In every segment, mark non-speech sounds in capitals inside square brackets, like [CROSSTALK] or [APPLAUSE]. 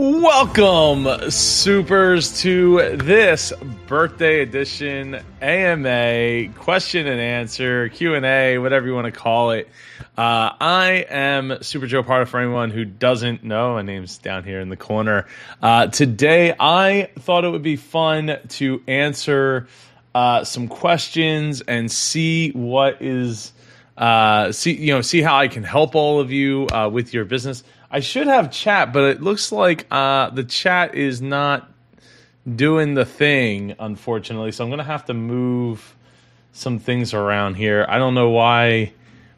Welcome, supers, to this birthday edition AMA question and answer Q and A, whatever you want to call it. Uh, I am Super Joe Pardo. For anyone who doesn't know, my name's down here in the corner. Uh, today, I thought it would be fun to answer uh, some questions and see what is uh, see you know see how I can help all of you uh, with your business. I should have chat, but it looks like uh, the chat is not doing the thing, unfortunately. So I'm gonna have to move some things around here. I don't know why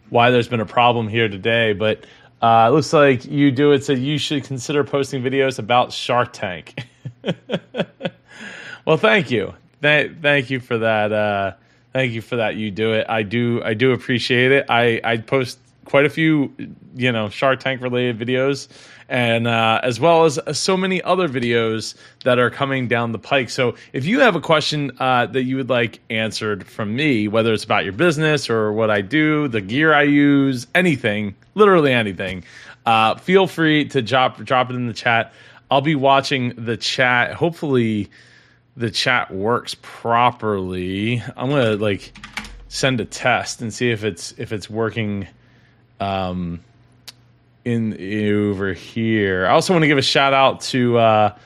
why there's been a problem here today, but uh, it looks like you do it. So you should consider posting videos about Shark Tank. [LAUGHS] well, thank you, Th- thank you for that. Uh, thank you for that. You do it. I do. I do appreciate it. I I post quite a few, you know, Shark Tank related videos, and uh, as well as so many other videos that are coming down the pike. So if you have a question uh, that you would like answered from me, whether it's about your business or what I do, the gear I use, anything, literally anything, uh, feel free to drop drop it in the chat. I'll be watching the chat. Hopefully, the chat works properly. I'm gonna like send a test and see if it's if it's working um, in over here. I also want to give a shout out to uh,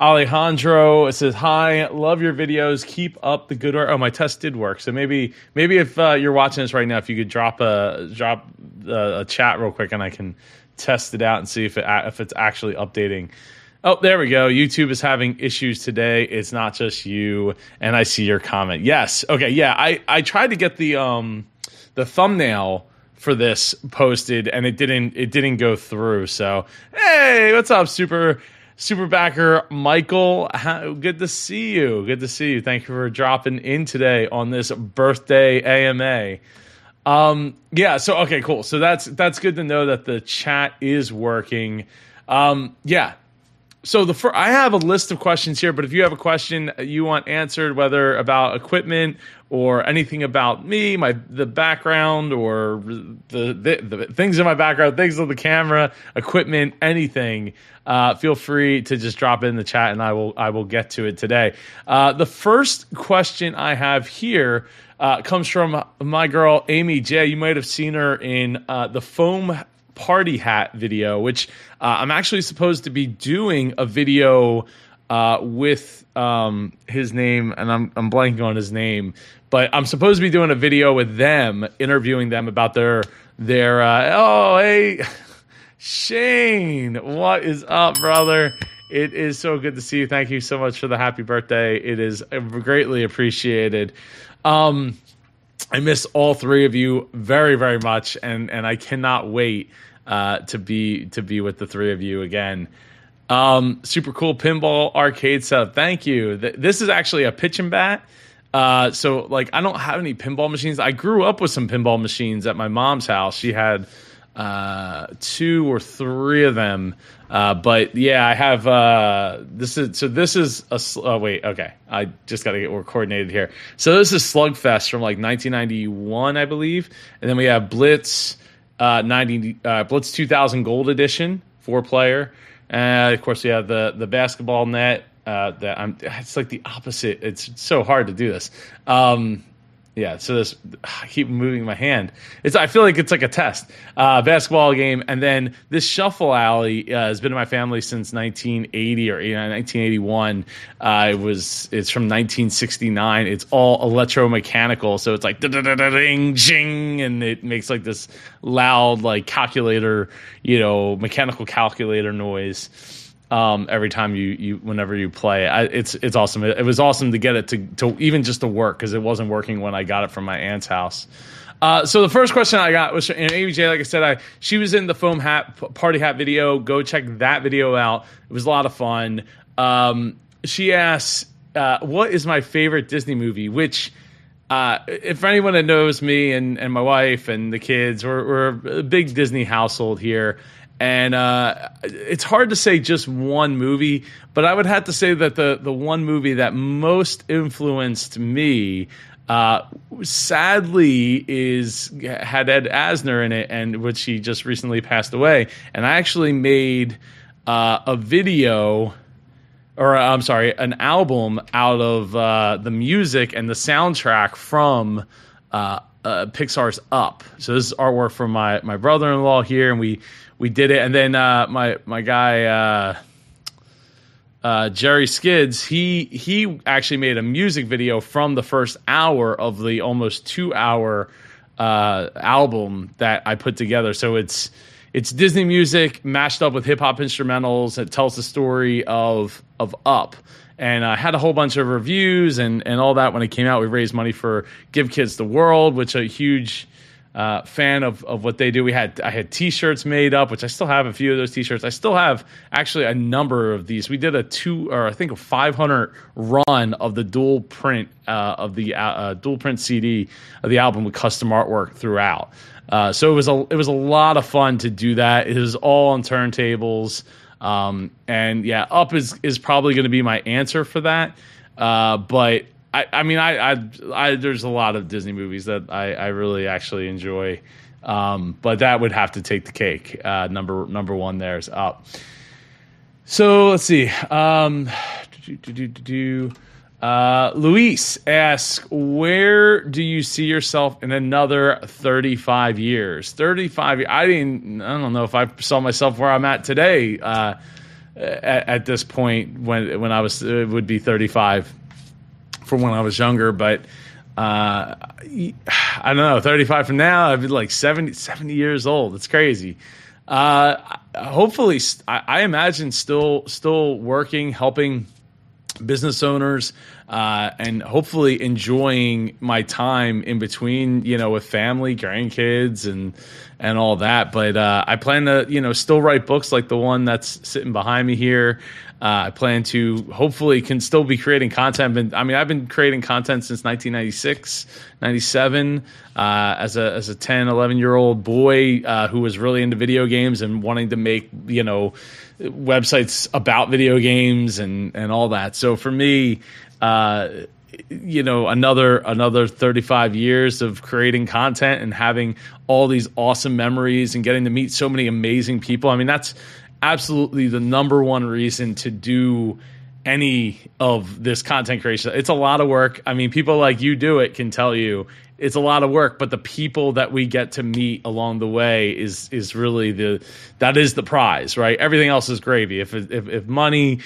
Alejandro. It says, "Hi, love your videos. Keep up the good work." Oh, my test did work. So maybe maybe if uh, you're watching this right now, if you could drop a drop a, a chat real quick, and I can test it out and see if it if it's actually updating. Oh, there we go. YouTube is having issues today. It's not just you. And I see your comment. Yes. Okay. Yeah. I, I tried to get the um the thumbnail for this posted and it didn't it didn't go through. So hey, what's up, super super backer Michael? How, good to see you. Good to see you. Thank you for dropping in today on this birthday AMA. Um, yeah. So okay, cool. So that's that's good to know that the chat is working. Um, yeah, so the fir- I have a list of questions here, but if you have a question you want answered, whether about equipment or anything about me, my the background, or the the, the things in my background, things on the camera, equipment, anything, uh, feel free to just drop it in the chat, and I will I will get to it today. Uh, the first question I have here. Uh, comes from my girl Amy J. You might have seen her in uh, the foam party hat video, which uh, I'm actually supposed to be doing a video uh, with um, his name, and I'm I'm blanking on his name, but I'm supposed to be doing a video with them, interviewing them about their their. Uh, oh, hey, [LAUGHS] Shane, what is up, brother? It is so good to see you. Thank you so much for the happy birthday. It is greatly appreciated. Um, I miss all three of you very, very much, and and I cannot wait uh, to be to be with the three of you again. Um, super cool pinball arcade setup. Thank you. This is actually a pitch and bat. Uh, so like I don't have any pinball machines. I grew up with some pinball machines at my mom's house. She had uh, two or three of them. Uh, but yeah, I have uh, this is so this is a oh wait okay I just got to get more coordinated here. So this is Slugfest from like 1991 I believe, and then we have Blitz uh, 90 uh, Blitz 2000 Gold Edition four player, and of course we have the the basketball net. Uh, that I'm it's like the opposite. It's so hard to do this. Um, yeah, so this [SIGHS] I keep moving my hand. It's I feel like it's like a test. Uh, basketball game, and then this shuffle alley uh, has been in my family since 1980 or 1981. Uh, it was it's from 1969. It's all electromechanical, so it's like ding jing, and it makes like this loud like calculator, you know, mechanical calculator noise um, every time you you whenever you play. I, it's it's awesome. It, it, was awesome to get it to to even just to work because it wasn't working when I got it from my aunt's house. Uh, so the first question I got was and Amy J. Like I said, I she was in the foam hat party hat video. Go check that video out. It was a lot of fun. Um, she asked, uh, "What is my favorite Disney movie?" Which uh, if anyone that knows me and, and my wife and the kids, we're, we're a big Disney household here and uh, it's hard to say just one movie, but I would have to say that the the one movie that most influenced me, uh, sadly, is had Ed Asner in it, and which he just recently passed away. And I actually made uh, a video or uh, I'm sorry, an album out of uh, the music and the soundtrack from uh, Pixar's Up. So this is artwork from my my brother-in-law here, and we we did it. And then uh, my my guy uh, uh, Jerry Skids, he he actually made a music video from the first hour of the almost two hour uh, album that I put together. So it's it's Disney music mashed up with hip hop instrumentals. It tells the story of of Up and I had a whole bunch of reviews and, and all that when it came out. We raised money for Give Kids the World, which a huge uh, fan of, of what they do. We had I had T-shirts made up, which I still have a few of those T-shirts. I still have actually a number of these. We did a two or I think a 500 run of the dual print uh, of the uh, uh, dual print CD of the album with custom artwork throughout. Uh, so it was a it was a lot of fun to do that. It was all on turntables. Um, and yeah, up is is probably going to be my answer for that. Uh, but I, I mean, I, I, I, there's a lot of Disney movies that I, I really actually enjoy. Um, but that would have to take the cake. Uh, number number one there is up. So let's see. Um, [SIGHS] do, do, do, do, uh, Luis asks, where do you see yourself in another 35 years? 35 I didn't, I don't know if I saw myself where I'm at today, uh, at, at, this point when, when I was, it would be 35 from when I was younger, but, uh, I don't know, 35 from now, I'd be like 70, 70 years old. It's crazy. Uh, hopefully, I, I imagine still, still working, helping, business owners uh, and hopefully enjoying my time in between you know with family grandkids and and all that. But uh, i plan to you know still write books like the one that's sitting behind me here uh, I plan to hopefully can still be creating content. But I mean, I've been creating content since 1996, 97, uh, as a as a 10, 11 year old boy uh, who was really into video games and wanting to make you know websites about video games and and all that. So for me, uh, you know another another 35 years of creating content and having all these awesome memories and getting to meet so many amazing people. I mean that's absolutely the number one reason to do any of this content creation. It's a lot of work. I mean, people like you do it can tell you it's a lot of work, but the people that we get to meet along the way is is really the that is the prize, right? Everything else is gravy. If if, if money,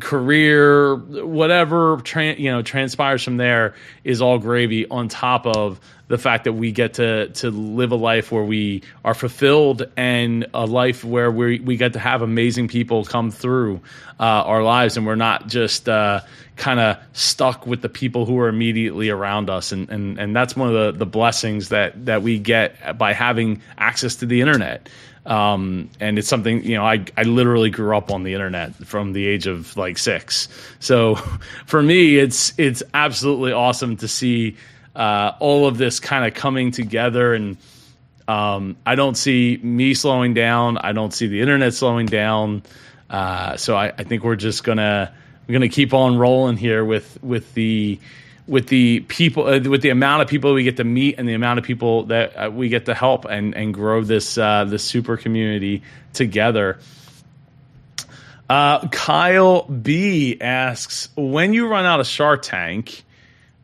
career, whatever you know transpires from there is all gravy on top of the fact that we get to to live a life where we are fulfilled and a life where we we get to have amazing people come through uh, our lives. And we're not just uh, kind of stuck with the people who are immediately around us. And, and and that's one of the the blessings that that we get by having access to the internet. Um, and it's something you know I, I literally grew up on the internet from the age of like six. So [LAUGHS] for me it's it's absolutely awesome to see uh, all of this kind of coming together. And um, I don't see me slowing down. I don't see the internet slowing down. Uh, so I, I think we're just gonna we're to keep on rolling here with with the with the people uh, with the amount of people we get to meet and the amount of people that uh, we get to help and and grow this uh, this super community together. Uh, Kyle B asks, when you run out of Shark Tank,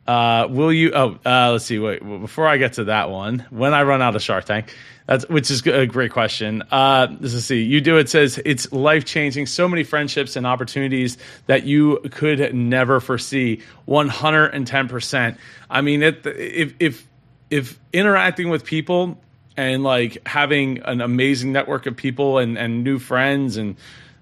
uh, will you? Oh, uh, let's see. Wait, before I get to that one, when I run out of Shark Tank, that's which is a great question. Uh, let's see. You do it says it's life changing. So many friendships and opportunities that you could never foresee. One hundred and ten percent. I mean, it, if if if interacting with people and like having an amazing network of people and and new friends and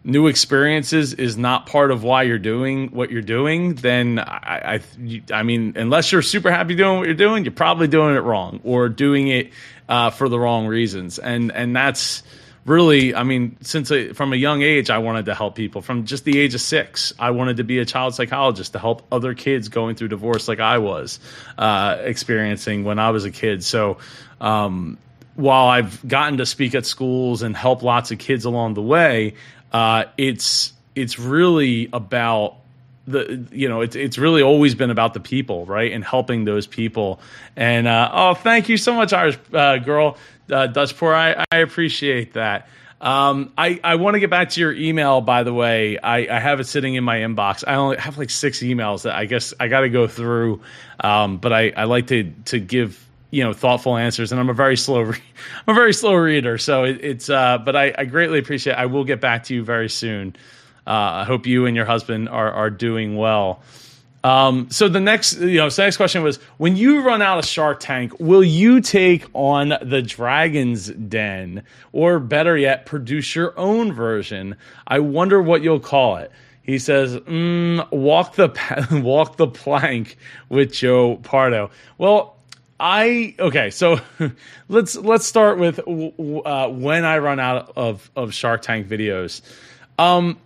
new experiences is not part of why you're doing what you're doing, then I, I, I mean, unless you're super happy doing what you're doing, you're probably doing it wrong or doing it uh, for the wrong reasons, and and that's really, I mean, since from a young age, I wanted to help people. From just the age of six, I wanted to be a child psychologist to help other kids going through divorce, like I was uh, experiencing when I was a kid. So. Um, while I've gotten to speak at schools and help lots of kids along the way, uh, it's it's really about the you know it's it's really always been about the people right and helping those people and uh, oh thank you so much Irish uh, girl uh, Dutch poor I, I appreciate that Um, I, I want to get back to your email, by the way. I, I have it sitting in my inbox. I only have like six emails that I guess I got to go through. Um, but I, I like to, to give, you know, thoughtful answers and I'm a very slow, re- [LAUGHS] I'm a very slow reader. So it, it's, uh, but I, I greatly appreciate it. I will get back to you very soon. Uh, I hope you and your husband are, are doing well. Um, so the next, you know, so next question was: When you run out of Shark Tank, will you take on the Dragon's Den, or better yet, produce your own version? I wonder what you'll call it. He says, mm, "Walk the [LAUGHS] walk the plank with Joe Pardo." Well, I okay, so [LAUGHS] let's let's start with uh, when I run out of of Shark Tank videos. Um,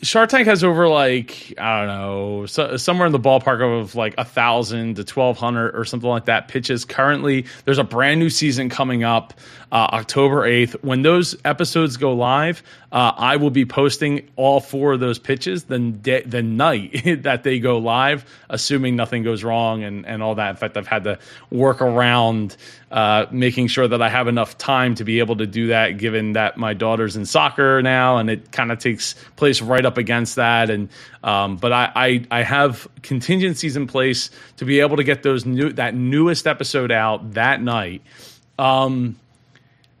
Shark Tank has over like I don't know so, somewhere in the ballpark of like a thousand to twelve hundred or something like that pitches. Currently, there's a brand new season coming up uh, October eighth. When those episodes go live, uh, I will be posting all four of those pitches the the night [LAUGHS] that they go live, assuming nothing goes wrong and and all that. In fact, I've had to work around uh, making sure that I have enough time to be able to do that, given that my daughter's in soccer now, and it kind of takes place right up against that. And um, but I, I, I have contingencies in place to be able to get those new that newest episode out that night. Um,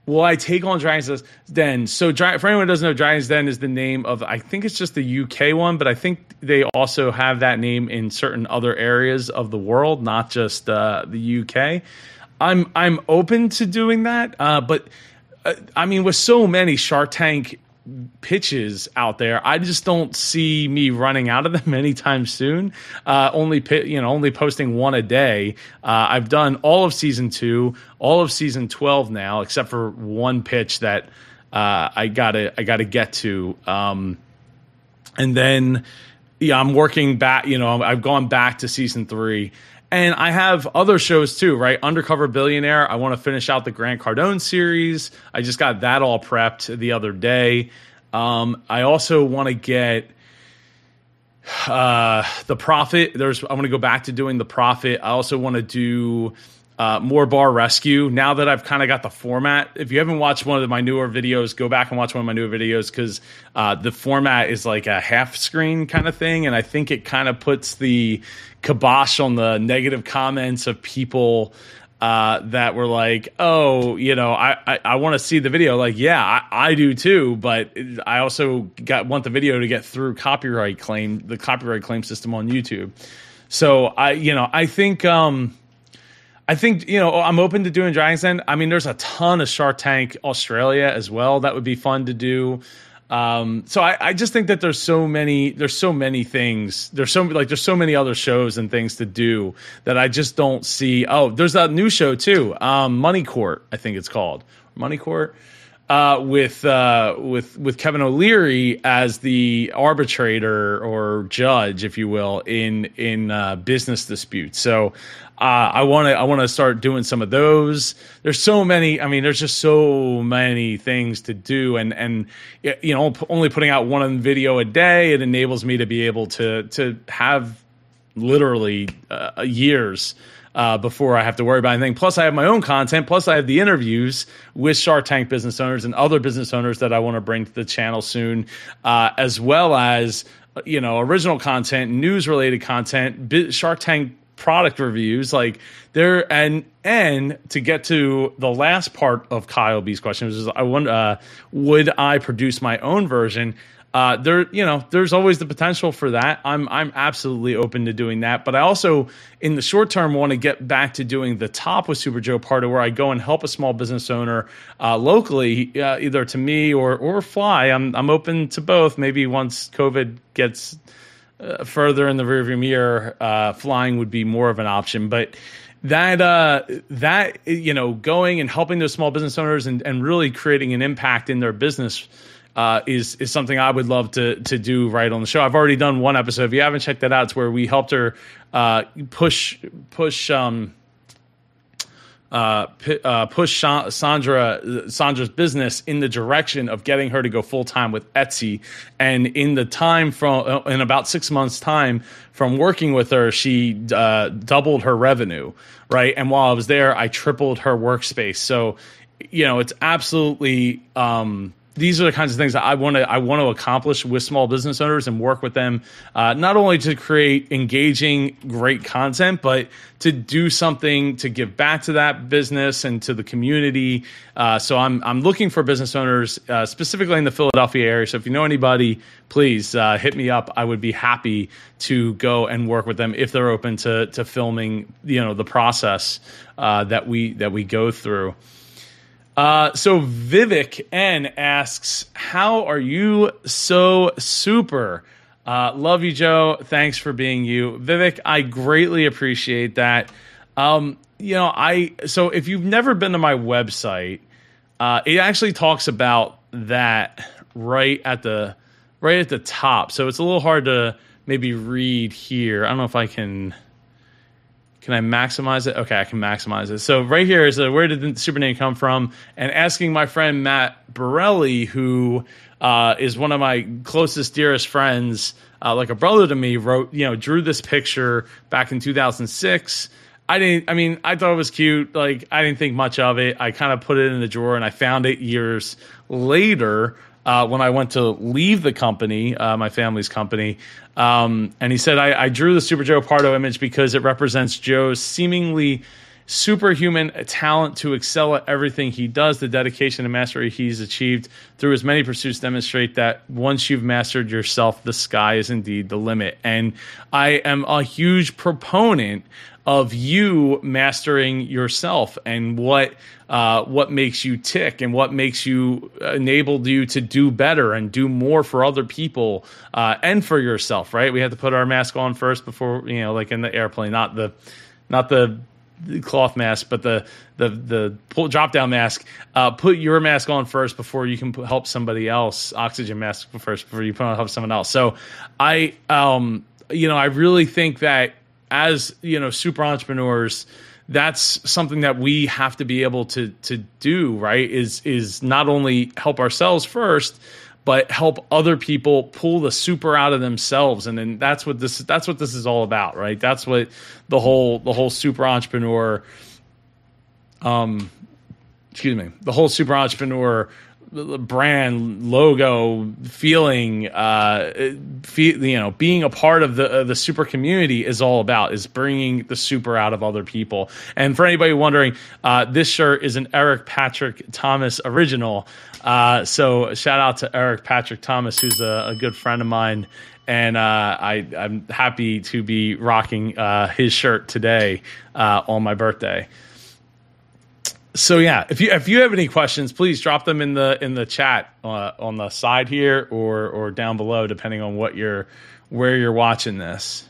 Will I take on Dragon's Den? So, for anyone who doesn't know, Dragon's Den is the name of, I think it's just the UK one, but I think they also have that name in certain other areas of the world, not just uh, the UK. I'm I'm open to doing that, uh, but uh, I mean, with so many Shark Tank pitches out there, I just don't see me running out of them [LAUGHS] anytime soon. Uh, only you know, only posting one a day. Uh, I've done all of season two, all of season twelve now, except for one pitch that uh, I gotta I gotta get to, um, and then yeah, I'm working back. You know, I've gone back to season three. And I have other shows too, right? Undercover Billionaire. I want to finish out the Grant Cardone series. I just got that all prepped the other day. Um, I also want to get uh, the Profit. There's. I want to go back to doing the Profit. I also want to do uh, more bar rescue now that I've kind of got the format. If you haven't watched one of my newer videos, go back and watch one of my newer videos because uh, the format is like a half screen kind of thing, and I think it kind of puts the kibosh on the negative comments of people. Uh, that were like, oh, you know, I, I, I want to see the video. Like, yeah, I, I do too, but I also got want the video to get through copyright claim, the copyright claim system on YouTube. So I, you know, I think, um, I think you know I'm open to doing Dragon's Den. I mean, there's a ton of Shark Tank Australia as well. That would be fun to do. Um, so I, I, just think that there's so many there's so many things there's so like there's so many other shows and things to do that I just don't see. Oh, there's that new show too, um, Money Court, I think it's called Money Court. Uh, with uh, with with Kevin O'Leary as the arbitrator or judge, if you will, in in uh, business disputes. So uh, I want to I want to start doing some of those. There's so many. I mean, there's just so many things to do, and and you know, only putting out one video a day it enables me to be able to to have literally uh, years. Uh, before I have to worry about anything. Plus, I have my own content. Plus, I have the interviews with Shark Tank business owners and other business owners that I want to bring to the channel soon, uh, as well as you know original content, news related content, Shark Tank product reviews like there and and to get to the last part of Kyle B's question which is I wonder uh, would I produce my own version uh, there you know there's always the potential for that I'm I'm absolutely open to doing that but I also in the short term want to get back to doing the top with Super Joe Pardo where I go and help a small business owner uh, locally uh, either to me or or fly I'm I'm open to both maybe once COVID gets uh, further in the rearview mirror, uh, flying would be more of an option. But that uh, that you know, going and helping those small business owners and, and really creating an impact in their business. Uh, is is something I would love to to do right on the show. I've already done one episode. If you haven't checked that out, it's where we helped her uh, push push um, uh, uh, push Sandra Sandra's business in the direction of getting her to go full time with Etsy. And in the time from uh, in about six months' time from working with her, she uh, doubled her revenue. Right, and while I was there, I tripled her workspace. So, you know, it's absolutely. Um, these are the kinds of things that I want to I want to accomplish with small business owners and work with them, uh, not only to create engaging, great content, but to do something to give back to that business and to the community. Uh, so I'm I'm looking for business owners uh, specifically in the Philadelphia area. So if you know anybody, please uh, hit me up. I would be happy to go and work with them if they're open to to filming. You know the process uh, that we that we go through. Uh, so Vivek N asks, "How are you so super?" Uh, love you, Joe. Thanks for being you, Vivek. I greatly appreciate that. Um, you know, I so if you've never been to my website, uh, it actually talks about that right at the right at the top. So it's a little hard to maybe read here. I don't know if I can. Can I maximize it? Okay, I can maximize it. So right here is a, where did the super name come from? And asking my friend Matt Borelli, who uh, is one of my closest, dearest friends, uh, like a brother to me, wrote, you know, drew this picture back in 2006. I didn't, I mean, I thought it was cute. Like, I didn't think much of it. I kind of put it in the drawer and I found it years later uh, when I went to leave the company, uh, my family's company. Um, and he said, I, I, drew the Super Joe Pardo image because it represents Joe's seemingly superhuman talent to excel at everything he does. The dedication and mastery he's achieved through his many pursuits demonstrate that once you've mastered yourself, the sky is indeed the limit. And I am a huge proponent of you mastering yourself and what uh, what makes you tick and what makes you enabled you to do better and do more for other people uh, and for yourself. Right? We have to put our mask on first before you know, like in the airplane, not the not the cloth mask, but the the the pull, drop down mask. Uh, put your mask on first before you can help somebody else. Oxygen mask first before you put on help someone else. So I um you know I really think that as you know super entrepreneurs that's something that we have to be able to to do right? Is is not only help ourselves first but help other people pull the super out of themselves. And then that's what this that's what this is all about right? That's what the whole the whole super entrepreneur um excuse me the whole super entrepreneur brand logo feeling uh you know being a part of the uh, the super community is all about is bringing the super out of other people. And for anybody wondering uh this shirt is an Eric Patrick Thomas original. Uh so shout out to Eric Patrick Thomas who's a, a good friend of mine. And uh, I, I'm happy to be rocking uh, his shirt today uh, on my birthday so yeah, if you if you have any questions, please drop them in the in the chat uh, on the side here or or down below, depending on what you're where you're watching this.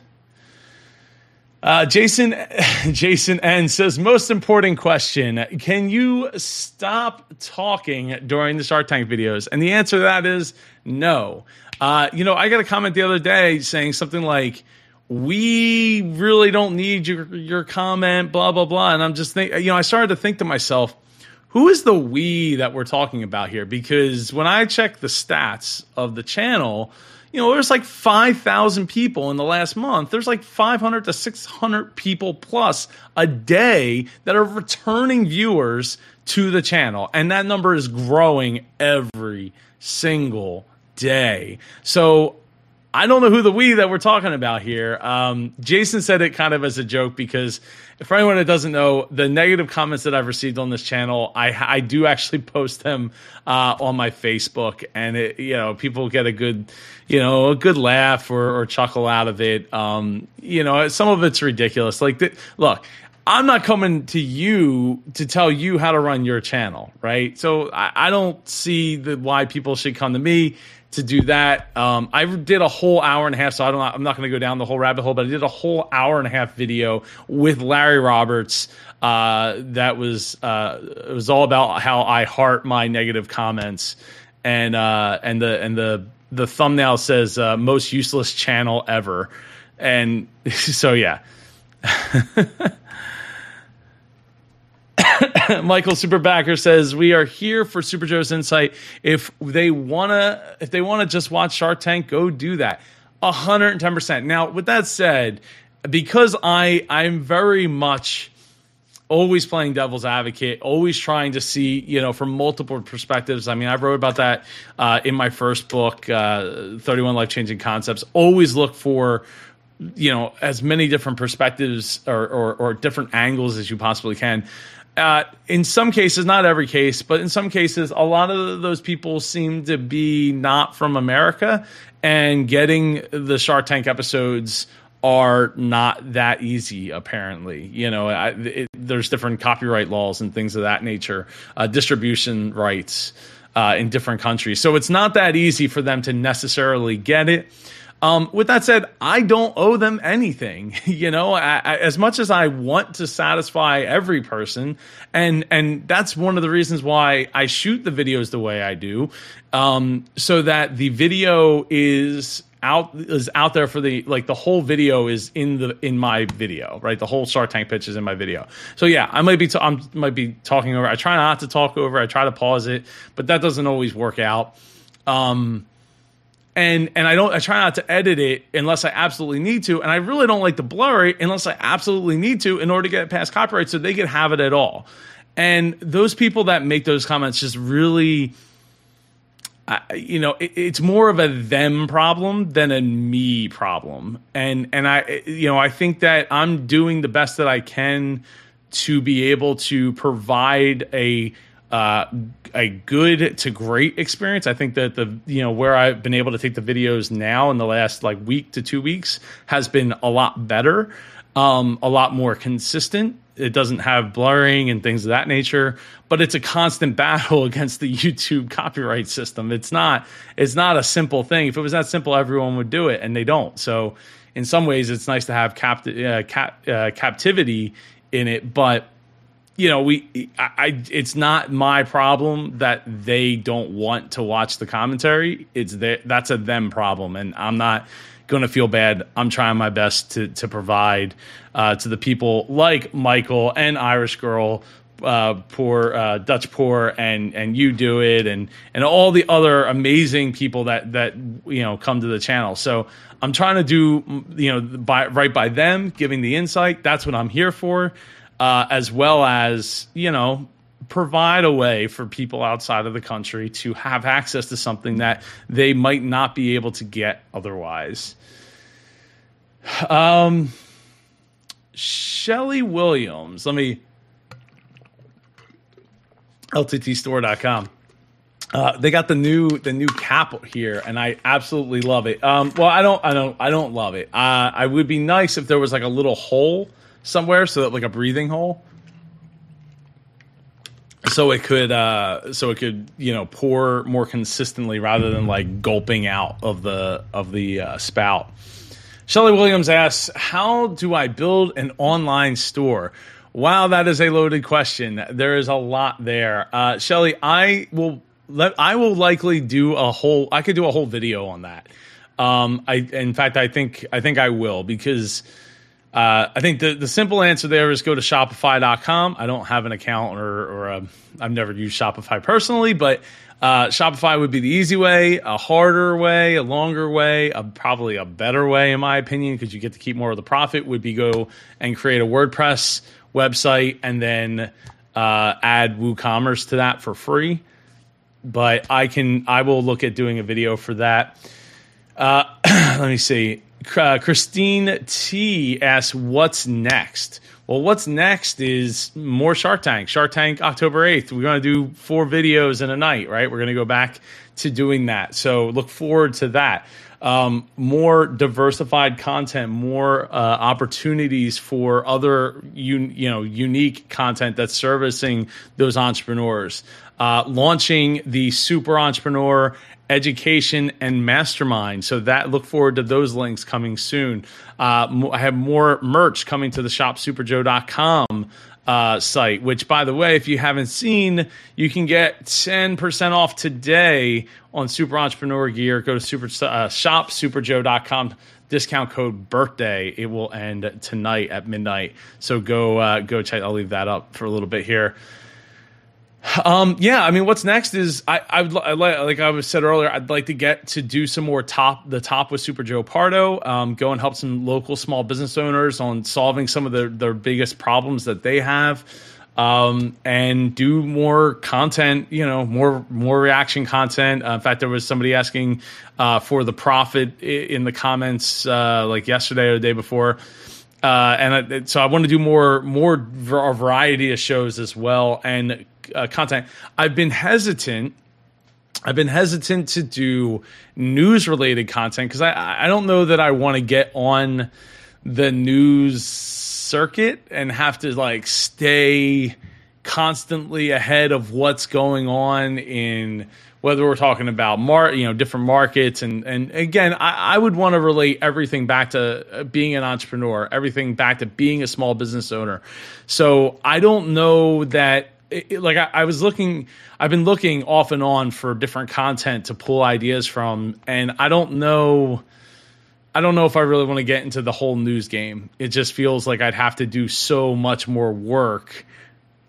Uh, Jason [LAUGHS] Jason N says most important question: Can you stop talking during the Shark Tank videos? And the answer to that is no. Uh, you know, I got a comment the other day saying something like we really don't need your your comment, blah blah blah. And I'm just think, you know, I started to think to myself, who is the we that we're talking about here? Because when I check the stats of the channel, you know, there's like 5,000 people in the last month. There's like 500 to 600 people plus a day that are returning viewers to the channel. And that number is growing every single day. So I don't know who the we that we're talking about here. Um, Jason said it kind of as a joke because for anyone that doesn't know, the negative comments that I've received on this channel, I, I do actually [LAUGHS] post them uh, on my Facebook, and it, you know people get a good, you know, a good laugh or, or chuckle out of it. Um, you know, some of it's ridiculous. Like, the, look, I'm not coming to you to tell you how to run your channel, right? So I, I don't see the why people should come to me to do that. Um, I did a whole hour and a half, so I don't. I'm not going to go down the whole rabbit hole, but I did a whole hour and a half video with Larry Roberts. Uh, that was uh, it was all about how I heart my negative comments, and uh, and the and the the thumbnail says uh, most useless channel ever, and [LAUGHS] so yeah. [LAUGHS] [LAUGHS] Michael Superbacker says we are here for Super Joe's insight. If they wanna, if they wanna just watch Shark Tank, go do that. hundred and ten percent. Now, with that said, because I I'm very much always playing devil's advocate, always trying to see, you know, from multiple perspectives. I mean, I wrote about that uh, in my first book, uh, 31 Life Changing Concepts. Always look for, you know, as many different perspectives or, or, or different angles as you possibly can. Uh, in some cases, not every case, but in some cases, a lot of those people seem to be not from America, and getting the Shark Tank episodes are not that easy apparently. You know I, it, there's different copyright laws and things of that nature uh, distribution rights uh, in different countries. So it's not that easy for them to necessarily get it um, with that said, I don't owe them anything. [LAUGHS] you know, I, I, as much as I want to satisfy every person, and and that's one of the reasons why I shoot the videos the way I do, um, so that the video is out is out there for the like the whole video is in the in my video right? The whole shark tank pitch is in my video. So yeah i might be t- i might be talking over i try not to talk over i try to pause it but that doesn't always work out. Um and and i don't i try not to edit it unless i absolutely need to. And i really don't like to blur it unless i absolutely need to in order to get past copyright so they can have it at all. And those people that make those comments just really you know, it, it's more of a them problem than a me problem, and and I, you know, I think that I'm doing the best that I can to be able to provide a uh, a good to great experience. I think that the you know where I've been able to take the videos now in the last like week to two weeks has been a lot better, um, a lot more consistent, it doesn't have blurring and things of that nature but it's a constant [LAUGHS] battle against the youtube copyright system. It's not it's not a simple thing. If it was that simple everyone would do it and they don't. So in some ways it's nice to have capt- uh, cap- uh, captivity in it but you know we I, I, it's not my problem that they don't want to watch the commentary it's their, that's a them problem and i'm not going to feel bad. I'm trying my best to to provide uh, to the people like Michael and Irish Girl, uh, poor uh, Dutch poor, and and you do it, and and all the other amazing people that that you know come to the channel. So I'm trying to do you know by, right by them, giving the insight. That's what I'm here for, uh, as well as you know provide a way for people outside of the country to have access to something that they might not be able to get otherwise. Um, Shelly Williams, let me lttstore.com. Uh, they got the new the new cap here, and I absolutely love it. Um, well, I don't, I don't, I don't love it. Uh, I would be nice if there was like a little hole somewhere, so that like a breathing hole so it could uh, so it could you know pour more consistently rather than like gulping out of the of the uh, spout. Shelly Williams asks, "How do I build an online store?" Wow, that is a loaded question. There is a lot there, uh, Shelly. I will let I will likely do a whole. I could do a whole video on that. Um, I in fact I think I think I will because uh, I think the, the simple answer there is go to Shopify.com. I don't have an account or, or a, I've never used Shopify personally, but uh, Shopify would be the easy way, a harder way, a longer way, a, probably a better way, in my opinion, because you get to keep more of the profit, would be go and create a WordPress website and then uh, add WooCommerce to that for free. But I can, I will look at doing a video for that. Uh, [CLEARS THROAT] let me see uh, Christine T asks, "What's next?" Well, what's next is more Shark Tank. Shark Tank October eighth. We're going to do four videos in a night, right? We're going to go back to doing that. So look forward to that. Um, more diversified content, more uh, opportunities for other un- you know unique content that's servicing those entrepreneurs. Uh, launching the Super Entrepreneur education and mastermind. So that look forward to those links coming soon. Uh, I have more merch coming to the shopsuperjoe.com uh, site, which by the way, if you haven't seen, you can get 10% off today on super entrepreneur gear. Go to super uh, shopsuperjoe.com discount code birthday. It will end tonight at midnight. So go, uh, go check. I'll leave that up for a little bit here. Um, yeah, I mean, what's next is I, I would I like, like I was said earlier, I'd like to get to do some more top the top with Super Joe Pardo. Um, go and help some local small business owners on solving some of their their biggest problems that they have. Um, and do more content, you know, more more reaction content. Uh, in fact, there was somebody asking uh, for the profit in the comments uh, like yesterday or the day before. Uh, and I, so I want to do more more variety of shows as well and uh, content. I've been hesitant. I've been hesitant to do news related content because I I don't know that I want to get on the news circuit and have to like stay constantly ahead of what's going on in whether we're talking about mar- you know different markets and and again I, I would want to relate everything back to uh, being an entrepreneur everything back to being a small business owner so I don't know that it, like I, I was looking I've been looking off and on for different content to pull ideas from and I don't know I don't know if I really want to get into the whole news game. It just feels like I'd have to do so much more work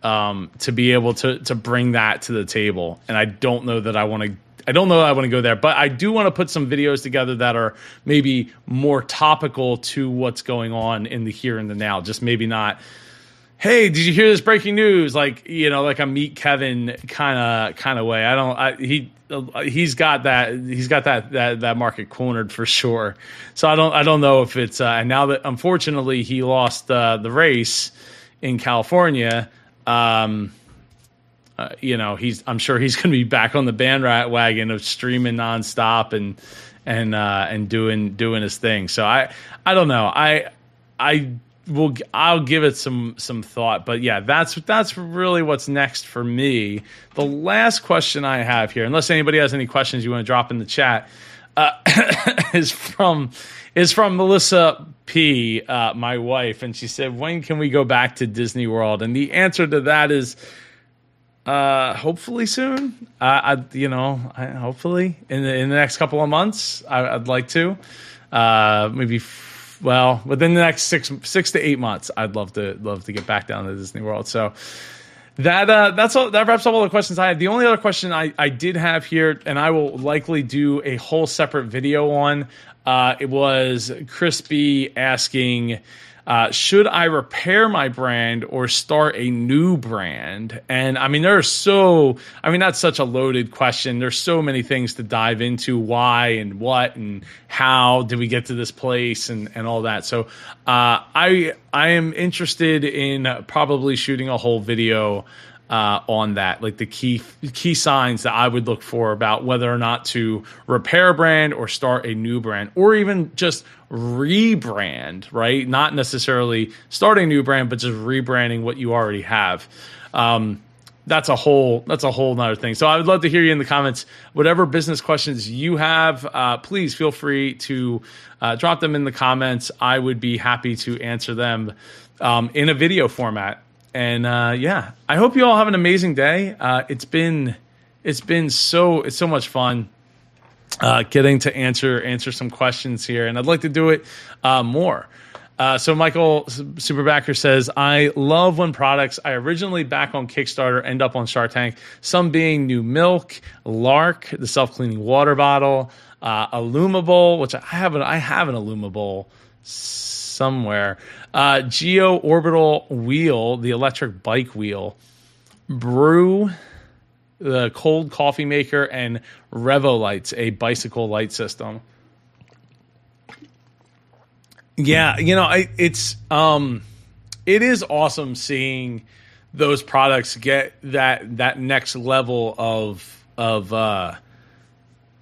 um, to be able to to bring that to the table. And I don't know that I want to. I don't know that I want to go there, but I do want to put some videos together that are maybe more topical to what's going on in the here and the now. Just maybe not. Hey, did you hear this breaking news? Like you know, like a meet Kevin kind of kind of way. I don't. I, he he's got that he's got that that that market cornered for sure. So I don't I don't know if it's uh, and now that unfortunately he lost uh, the race in California um, uh, you know, he's I'm sure he's [LAUGHS] going to be back on the bandwagon of streaming nonstop and and uh, and doing doing his thing. So I I don't know. I I will I'll give it some some thought. But yeah, that's that's really what's next for me. The last question I have here, unless anybody has any questions you want to drop in the chat, uh, [COUGHS] is from is from Melissa P, uh, my wife, and she said, "When can we go back to Disney World?" And the answer to that is, uh, hopefully soon. I, you know, I, hopefully in the in the next couple of months, I, would like to. Uh, maybe, well, within the next six six to eight months, I'd love to love to get back down to Disney World. So that uh, that's all. That wraps up all the questions I had. The only other question I, I did have here, and I will likely do a whole separate video on. Uh, it was Crispy asking, uh, should I repair my brand or start a new brand? And I mean, there's so, I mean, that's such a loaded question. There's so many things to dive into why and what and how did we get to this place and, and all that. So, uh, I, I am interested in probably shooting a whole video uh, on that, like the key key signs that I would look for about whether or not to repair a brand or start a new brand, or even just rebrand. Right, not necessarily starting a new brand, but just rebranding what you already have. Um, that's a whole that's a whole nother thing. So I would love to hear you in the comments. Whatever business questions you have, uh, please feel free to uh, drop them in the comments. I would be happy to answer them um, in a video format and uh, yeah, I hope you all have an amazing day. Uh, it's been it's been so it's so much fun uh, getting to answer answer some questions here, and I'd like to do it uh, more. Uh, so Michael Superbacker says, "I love when products I originally back on Kickstarter end up on Shark Tank. Some being new milk, LARQ, the self cleaning water bottle, uh, IllumiBowl, which I have an I have an IllumiBowl somewhere. Uh, Geo Orbital Wheel, the electric bike wheel. Brew, the cold coffee maker, and Revolights, a bicycle light system. Yeah, you know, I, it's um, it is awesome seeing those products get that that next level of of uh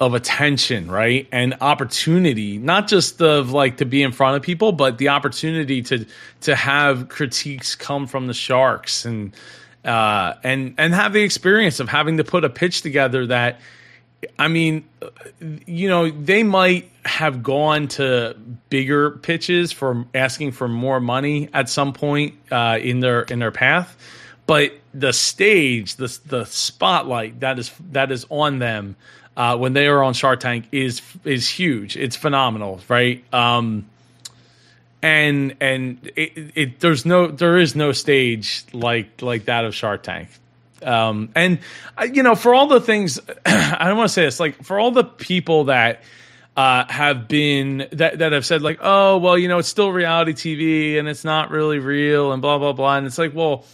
of attention, right? And opportunity, not just of like to be in front of people, but the opportunity to to have critiques come from the sharks and uh and and have the experience of having to put a pitch together that I mean, you know, they might have gone to bigger pitches for asking for more money at some point uh, in their in their path, but the stage, the the spotlight that is that is on them uh, when they are on Shark Tank is is huge. It's phenomenal, right? Um, and and it, it, there's no there is no stage like like that of Shark Tank. Um, and uh, you know, for all the things, [CLEARS THROAT] I don't want to say this, like for all the people that uh, have been that that have said like, oh, well, you know, it's still reality TV and it's not really real and blah blah blah, and it's like, well,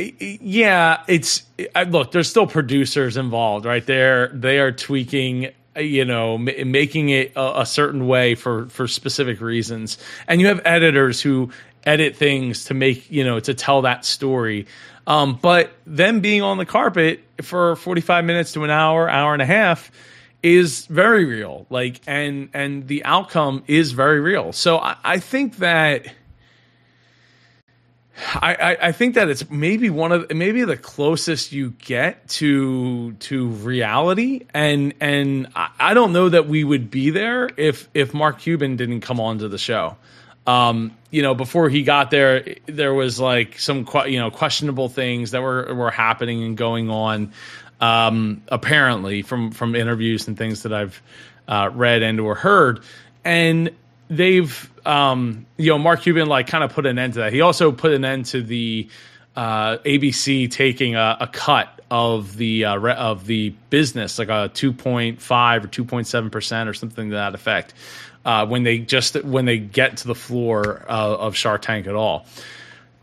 yeah, it's look, there's still producers involved, right? There, they are tweaking you know m- making it a, a, certain way for for specific reasons. And you have editors who edit things to make you know to tell that story. Um, but them being on the carpet for 45 minutes to an hour hour and a half is very real. Like and and the outcome is very real. So i, I think that I, I, think that it's maybe one of maybe the closest you get to to reality, and and I, I don't know that we would be there if if Mark Cuban didn't come onto the show. Um, you know, before he got there, there was like some you know questionable things that were were happening and going on. Um, apparently, from from interviews and things that I've uh, read and or heard, and they've um, you know Mark Cuban like kind of put an end to that. He also put an end to the uh, ABC taking a, a, cut of the uh, re- of the business, like a two point five or two point seven percent or something to that effect. Uh, when they just when they get to the floor uh, of Shark Tank at all,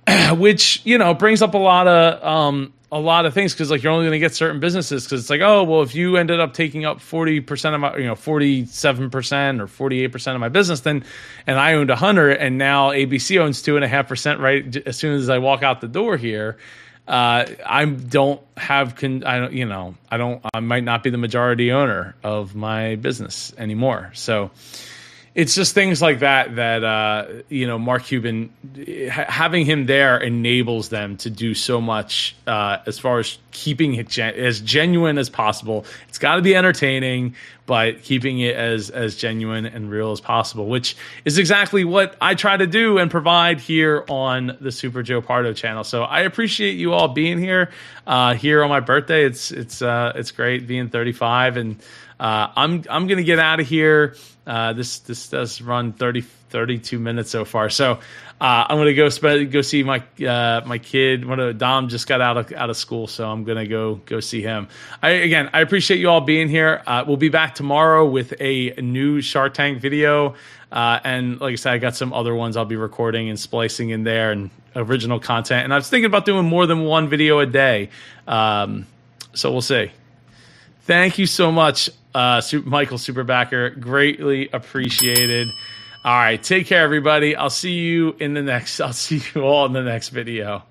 [CLEARS THROAT] which you know brings up a lot of um, a lot of things because like you're only going to get certain businesses because it's like oh well if you ended up taking up 40% of my you know 47% or 48% of my business then and i owned 100 and now abc owns 2.5% right as soon as i walk out the door here uh, I don't have con- I don't you know I don't I might not be the majority owner of my business anymore. So it's just things like that that uh, you know Mark Cuban ha- having him there enables them to do so much uh, as far as keeping it gen- as genuine as possible. It's got to be entertaining, but keeping it as as genuine and real as possible, which is exactly what I try to do and provide here on the Super Joe Pardo channel. So I appreciate you all being here uh, here on my birthday. It's it's uh, it's great being 35 and. Uh, I'm I'm gonna get out of here. Uh, this this does run 30, 32 minutes so far. So uh, I'm gonna go sp- go see my uh, my kid. One of Dom just got out of out of school, so I'm gonna go go see him. I, again, I appreciate you all being here. Uh, we'll be back tomorrow with a new Shark Tank video. Uh, and like I said, I got some other ones I'll be recording and splicing in there and original content. And I was thinking about doing more than one video a day. Um, so we'll see. Thank you so much uh, Super, Michael Superbacker. Greatly appreciated. All right, take care, everybody. I'll see you in the next. [LAUGHS] I'll see you all in the next video.